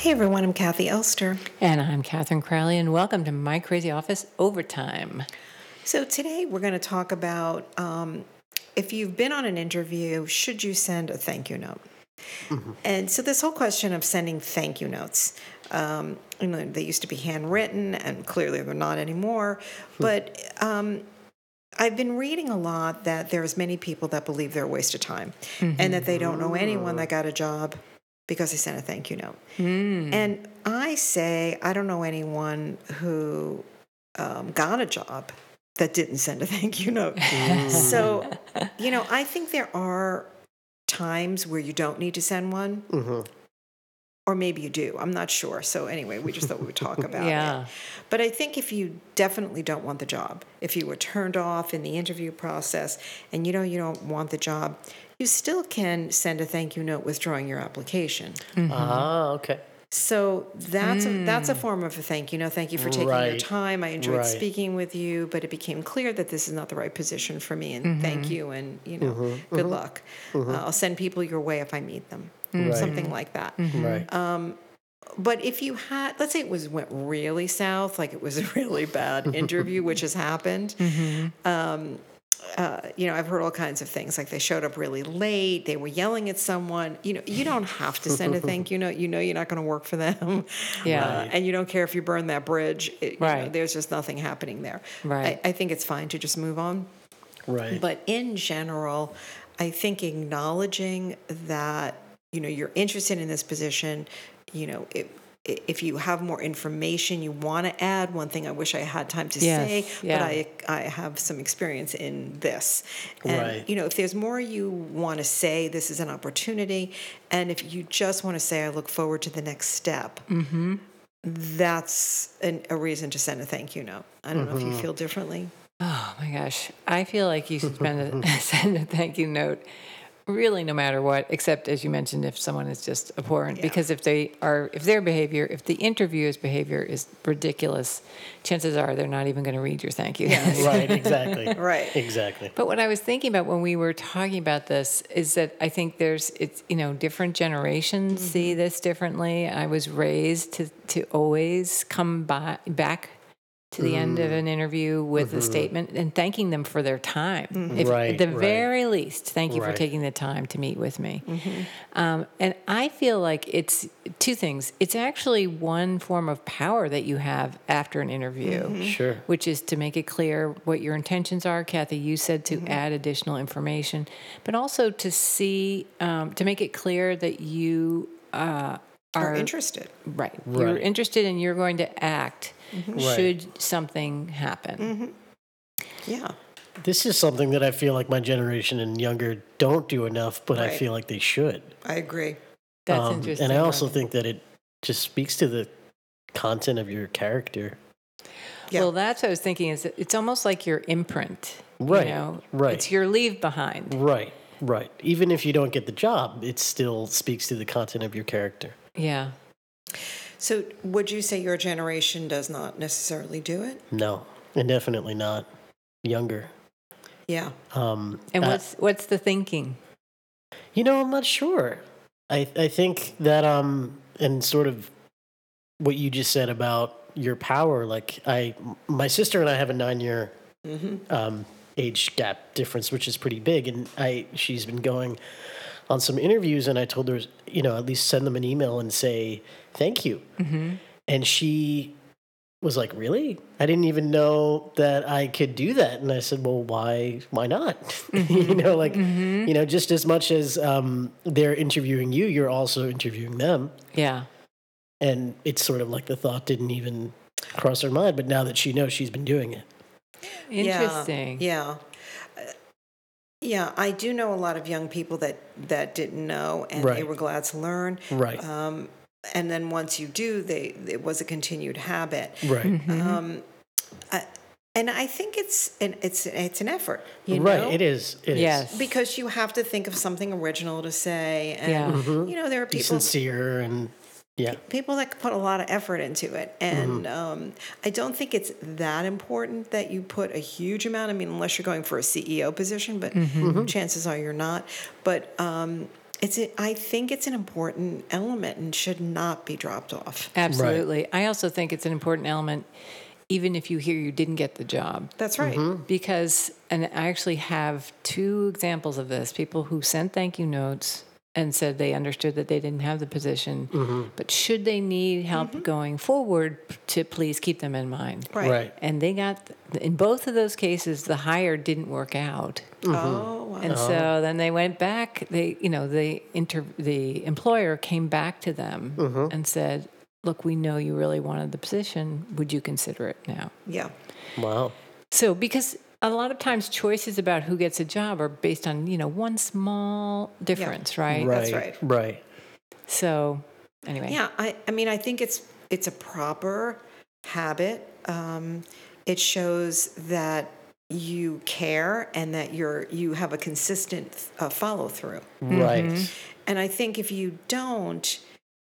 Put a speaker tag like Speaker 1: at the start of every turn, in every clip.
Speaker 1: Hey everyone, I'm Kathi Elster.
Speaker 2: And I'm Katherine Crowley, and welcome to My Crazy Office Overtime.
Speaker 1: So today we're going to talk about um, if you've been on an interview, should you send a thank you note? Mm-hmm. And so this whole question of sending thank you notes, um, you know, they used to be handwritten, and clearly they're not anymore. Hmm. But um, I've been reading a lot that there's many people that believe they're a waste of time, mm-hmm. and that they don't know anyone that got a job because I sent a thank you note. Mm. And I say, I don't know anyone who um, got a job that didn't send a thank you note. Mm. So, you know, I think there are times where you don't need to send one. Mm-hmm. Or maybe you do. I'm not sure. So anyway, we just thought we would talk about yeah. it. But I think if you definitely don't want the job, if you were turned off in the interview process and you know you don't want the job, you still can send a thank you note withdrawing your application.
Speaker 3: Mm-hmm. Ah, okay.
Speaker 1: So that's mm. a, that's a mm. form of a thank you. No, thank you for taking right. your time. I enjoyed right. speaking with you, but it became clear that this is not the right position for me. And mm-hmm. thank you, and you know, mm-hmm. good mm-hmm. luck. Mm-hmm. Uh, I'll send people your way if I meet them. Right. Something like that.
Speaker 3: Mm-hmm. Right.
Speaker 1: Um, but if you had, let's say it was went really south, like it was a really bad interview, which has happened. Mm-hmm. Um, uh, you know, I've heard all kinds of things like they showed up really late, they were yelling at someone. You know, you don't have to send a thank you note. You know, you're not going to work for them.
Speaker 2: Yeah.
Speaker 1: Uh, and you don't care if you burn that bridge. It, right. Know, there's just nothing happening there.
Speaker 2: Right.
Speaker 1: I, I think it's fine to just move on.
Speaker 3: Right.
Speaker 1: But in general, I think acknowledging that, you know, you're interested in this position, you know, it, if you have more information you want to add one thing i wish i had time to yes, say yeah. but i i have some experience in this and right. you know if there's more you want to say this is an opportunity and if you just want to say i look forward to the next step mm-hmm. that's an, a reason to send a thank you note i don't mm-hmm. know if you mm-hmm. feel differently
Speaker 2: oh my gosh i feel like you should a, send a thank you note really no matter what except as you mentioned if someone is just abhorrent yeah. because if they are if their behavior if the interviewer's behavior is ridiculous chances are they're not even going to read your thank you
Speaker 3: yeah. right exactly
Speaker 1: right
Speaker 3: exactly
Speaker 2: but what i was thinking about when we were talking about this is that i think there's it's you know different generations mm-hmm. see this differently i was raised to to always come by, back to the mm. end of mm. an interview with mm-hmm. a statement and thanking them for their time. Mm-hmm. If, right, at the right. very least, thank you right. for taking the time to meet with me. Mm-hmm. Um, and I feel like it's two things. It's actually one form of power that you have after an interview.
Speaker 3: Mm-hmm. Sure.
Speaker 2: Which is to make it clear what your intentions are. Kathi, you said to mm-hmm. add additional information, but also to see, um, to make it clear that you uh,
Speaker 1: are, are interested.
Speaker 2: Right. You're interested and you're going to act mm-hmm. right. should something happen.
Speaker 1: Mm-hmm. Yeah.
Speaker 3: This is something that I feel like my generation and younger don't do enough, but right. I feel like they should.
Speaker 1: I agree.
Speaker 2: That's um, interesting.
Speaker 3: And I also think that it just speaks to the content of your character.
Speaker 2: Yeah. Well, that's what I was thinking. Is it's almost like your imprint,
Speaker 3: right?
Speaker 2: You know?
Speaker 3: Right.
Speaker 2: It's your leave behind,
Speaker 3: right? Right. Even if you don't get the job, it still speaks to the content of your character.
Speaker 2: Yeah.
Speaker 1: So, would you say your generation does not necessarily do it?
Speaker 3: No, and definitely not younger.
Speaker 1: Yeah.
Speaker 2: Um, and what's uh, what's the thinking?
Speaker 3: You know, I'm not sure. I I think that um, and sort of what you just said about your power. Like I, my sister and I have a nine year mm-hmm. um, age gap difference, which is pretty big, and I she's been going on some interviews, and I told her, you know, at least send them an email and say thank you. Mm-hmm. And she was like, "Really? I didn't even know that I could do that." And I said, "Well, why? Why not? Mm-hmm. you know, like, mm-hmm. you know, just as much as um, they're interviewing you, you're also interviewing them."
Speaker 2: Yeah.
Speaker 3: And it's sort of like the thought didn't even cross her mind, but now that she knows, she's been doing it.
Speaker 2: Interesting.
Speaker 1: Yeah. yeah. Yeah, I do know a lot of young people that that didn't know and right. they were glad to learn.
Speaker 3: Right.
Speaker 1: Um, and then once you do, they it was a continued habit.
Speaker 3: Right. Mm-hmm. Um,
Speaker 1: And I think it's an it's it's an effort, you
Speaker 3: right.
Speaker 1: know.
Speaker 3: It is. It is.
Speaker 2: Yes.
Speaker 1: because you have to think of something original to say, and
Speaker 2: Yeah.
Speaker 3: Mm-hmm.
Speaker 1: you know there are
Speaker 3: Be
Speaker 1: people
Speaker 3: sincere and yeah.
Speaker 1: people that put a lot of effort into it. And um, i don't think it's that important that you put a huge amount i mean unless you're going for a ceo position but chances are you're not. But um, it's a, i think it's an important element and should not be dropped off.
Speaker 2: Absolutely. I also think it's an important element, even if you hear you didn't get the job.
Speaker 1: that's right.
Speaker 2: Because, and I actually have two examples of this people who sent thank you notes and said they understood that they didn't have the position, mm-hmm. but should they need help mm-hmm. going forward, to please keep them in mind.
Speaker 1: right,
Speaker 3: Right.
Speaker 2: And they got, in both of those cases, the hire didn't work out. Mm-hmm.
Speaker 1: oh wow.
Speaker 2: And so uh-huh. then they went back. They, you know, the inter, the employer came back to them and said, "Look, we know you really wanted the position. Would you consider it now?"
Speaker 1: yeah
Speaker 3: Wow.
Speaker 2: So because a lot of times choices about who gets a job are based on you know one small difference, right?
Speaker 3: Right.
Speaker 1: That's right.
Speaker 3: Right.
Speaker 2: So anyway,
Speaker 1: Yeah, I, I mean, I think it's it's a proper habit. Um, it shows that you care and that you're you have a consistent uh, follow through.
Speaker 3: Right.
Speaker 1: And I think if you don't,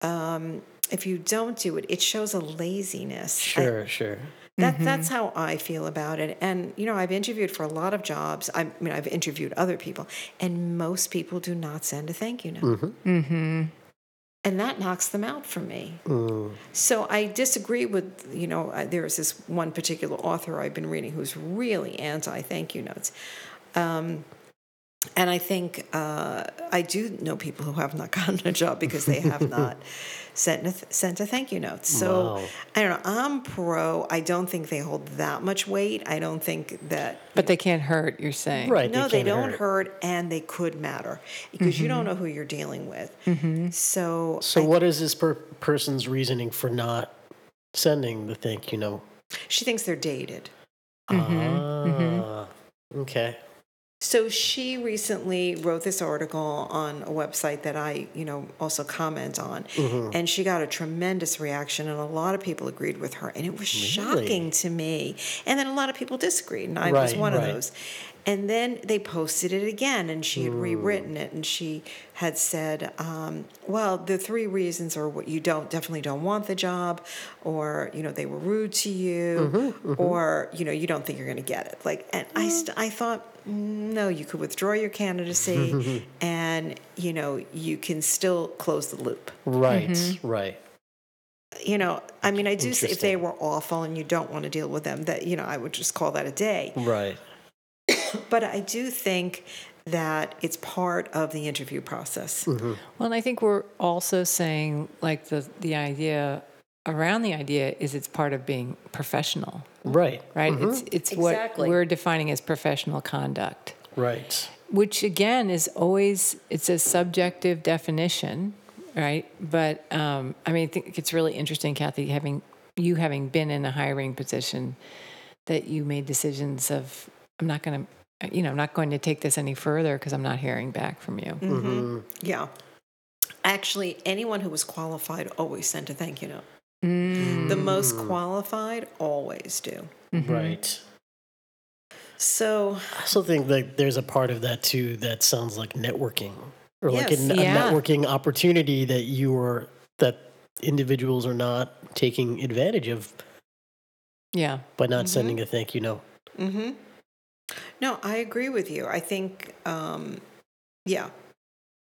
Speaker 1: um, if you don't do it, it shows a laziness. I-
Speaker 3: Sure. Sure.
Speaker 1: that that's how I feel about it. And you know, I've interviewed for a lot of jobs. I mean, I've interviewed other people, and most people do not send a thank you note.
Speaker 2: Mm-hmm.
Speaker 1: And that knocks them out for me.
Speaker 3: Mm.
Speaker 1: So I disagree with, you know, uh, there's this one particular author I've been reading who's really anti thank you notes. Um, and I think uh, I do know people who have not gotten a job because they have not sent a, th- sent a thank you note. So
Speaker 3: Wow.
Speaker 1: I don't know. I'm pro. I don't think they hold that much weight. I don't think that
Speaker 2: but they can't hurt. You're saying,
Speaker 3: Right.
Speaker 1: no, they,
Speaker 3: can't
Speaker 1: don't hurt. and they could matter because you don't know who you're dealing with. So,
Speaker 3: So,
Speaker 1: I-
Speaker 3: what is this per- person's reasoning for not sending the thank you note?
Speaker 1: she thinks they're dated.
Speaker 3: Ah. Okay.
Speaker 1: So she recently wrote this article on a website that I, you know, also comment on,
Speaker 3: Mm-hmm.
Speaker 1: and she got a tremendous reaction, and a lot of people agreed with her, and it was shocking to me. And then a lot of people disagreed, and I was
Speaker 3: Right,
Speaker 1: one of those. And then they posted it again, and she had
Speaker 3: Mm.
Speaker 1: rewritten it, and she had said, um, "Well, the three reasons are what you don't definitely don't want the job, or you know they were rude to you,
Speaker 3: Mm-hmm,
Speaker 1: or you know you don't think you're going to get it." Like, and I, st- I thought, "Mm, no, you could withdraw your candidacy, and you know you can still close the loop.
Speaker 3: Right.
Speaker 1: Mm-hmm.
Speaker 3: Right.
Speaker 1: You know, I mean, I do say if they were awful and you don't want to deal with them, that you know I would just call that a day.
Speaker 3: Right.
Speaker 1: But I do think that it's part of the interview process.
Speaker 3: Mm-hmm.
Speaker 2: Well, and I think we're also saying like the the idea around the idea is it's part of being professional,
Speaker 3: Right.
Speaker 2: right? It's it's
Speaker 1: Exactly.
Speaker 2: what we're defining as professional conduct,
Speaker 3: Right.
Speaker 2: which again is always it's a subjective definition, right? But um, I mean, I think it's really interesting, Kathi, having you having been in a hiring position, that you made decisions of I'm not going to. You know, I'm not going to take this any further because I'm not hearing back from you.
Speaker 3: Mm-hmm.
Speaker 1: Yeah. Actually, anyone who was qualified always sent a thank you note.
Speaker 2: Mm.
Speaker 1: The most qualified always do.
Speaker 3: Right.
Speaker 1: So,
Speaker 3: I also think that there's a part of that too that sounds like networking or like a,
Speaker 1: Yes.
Speaker 3: a networking opportunity that you are that individuals are not taking advantage of
Speaker 2: Yeah.
Speaker 3: by not sending a thank you note.
Speaker 1: hmm no, I agree with you. I think, um, yeah,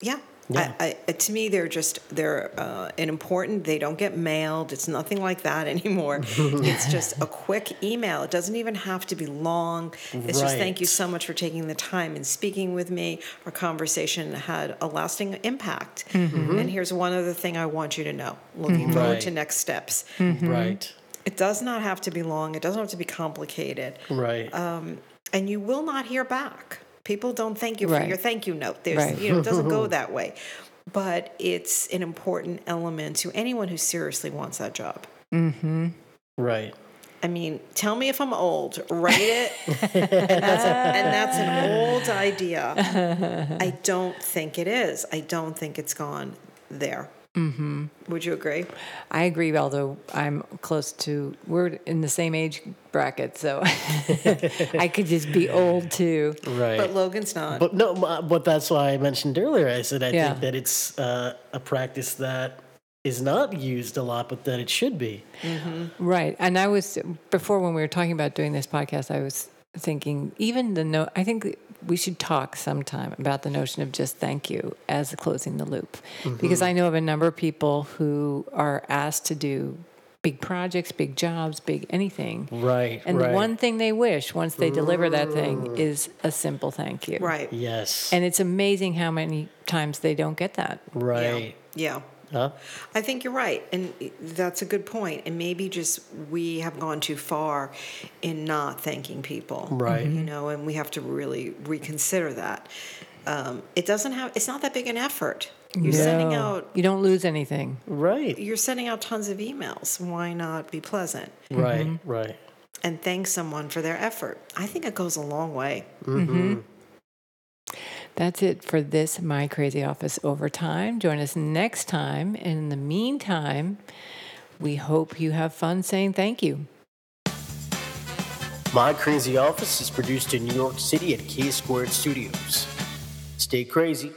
Speaker 1: yeah.
Speaker 3: Yeah.
Speaker 1: I, I, to me, they're just they're uh, an important. They don't get mailed. It's nothing like that anymore. it's just a quick email. It doesn't even have to be long. It's just thank you so much for taking the time and speaking with me. Our conversation had a lasting impact. And here's one other thing I want you to know. Looking forward to next steps.
Speaker 3: Right.
Speaker 1: It does not have to be long. It doesn't have to be complicated
Speaker 3: Right.
Speaker 1: um, and you will not hear back. People don't thank you for your thank you note. There's,
Speaker 2: Right.
Speaker 1: you know, it doesn't go that way. But it's an important element to anyone who seriously wants that job. Mm-hmm.
Speaker 3: right.
Speaker 1: I mean, tell me if I'm old. Write it, and, that's and that's an old idea. I don't think it is. I don't think it's gone there. Mm-hmm. Would you agree?
Speaker 2: I agree, although I'm close to, we're in the same age bracket, so I could just be old too.
Speaker 3: Right.
Speaker 1: But Logan's not.
Speaker 3: But no, but that's why I mentioned earlier. I said I
Speaker 2: Yeah.
Speaker 3: think that it's uh, a practice that is not used a lot, but that it should be.
Speaker 2: Right. And I was, before when we were talking about doing this podcast, I was thinking, even the note, I think we should talk sometime about the notion of just thank you as closing the loop. Mm-hmm. Because I know of a number of people who are asked to do big projects, big jobs, big anything.
Speaker 3: Right.
Speaker 2: And
Speaker 3: right.
Speaker 2: the one thing they wish once they deliver that thing mm. is a simple thank you.
Speaker 1: right.
Speaker 3: Yes.
Speaker 2: And it's amazing how many times they don't get that.
Speaker 3: right.
Speaker 1: Yeah.
Speaker 3: Huh?
Speaker 1: I think you're right. And that's a good point. And maybe just we have gone too far in not thanking people.
Speaker 3: Right.
Speaker 1: You know, and we have to really reconsider that. Um, it doesn't have, it's not that big an effort. You're sending out,
Speaker 2: You don't lose anything.
Speaker 3: Right.
Speaker 1: you're sending out tons of emails. Why not be pleasant
Speaker 3: Right.
Speaker 2: Mm-hmm.
Speaker 3: Right.
Speaker 1: and thank someone for their effort? I think it goes a long way.
Speaker 2: That's it for this My Crazy Office Overtime. Join us next time. And in the meantime, we hope you have fun saying thank you.
Speaker 3: My Crazy Office is produced in New York City at K Squared Studios. Stay crazy.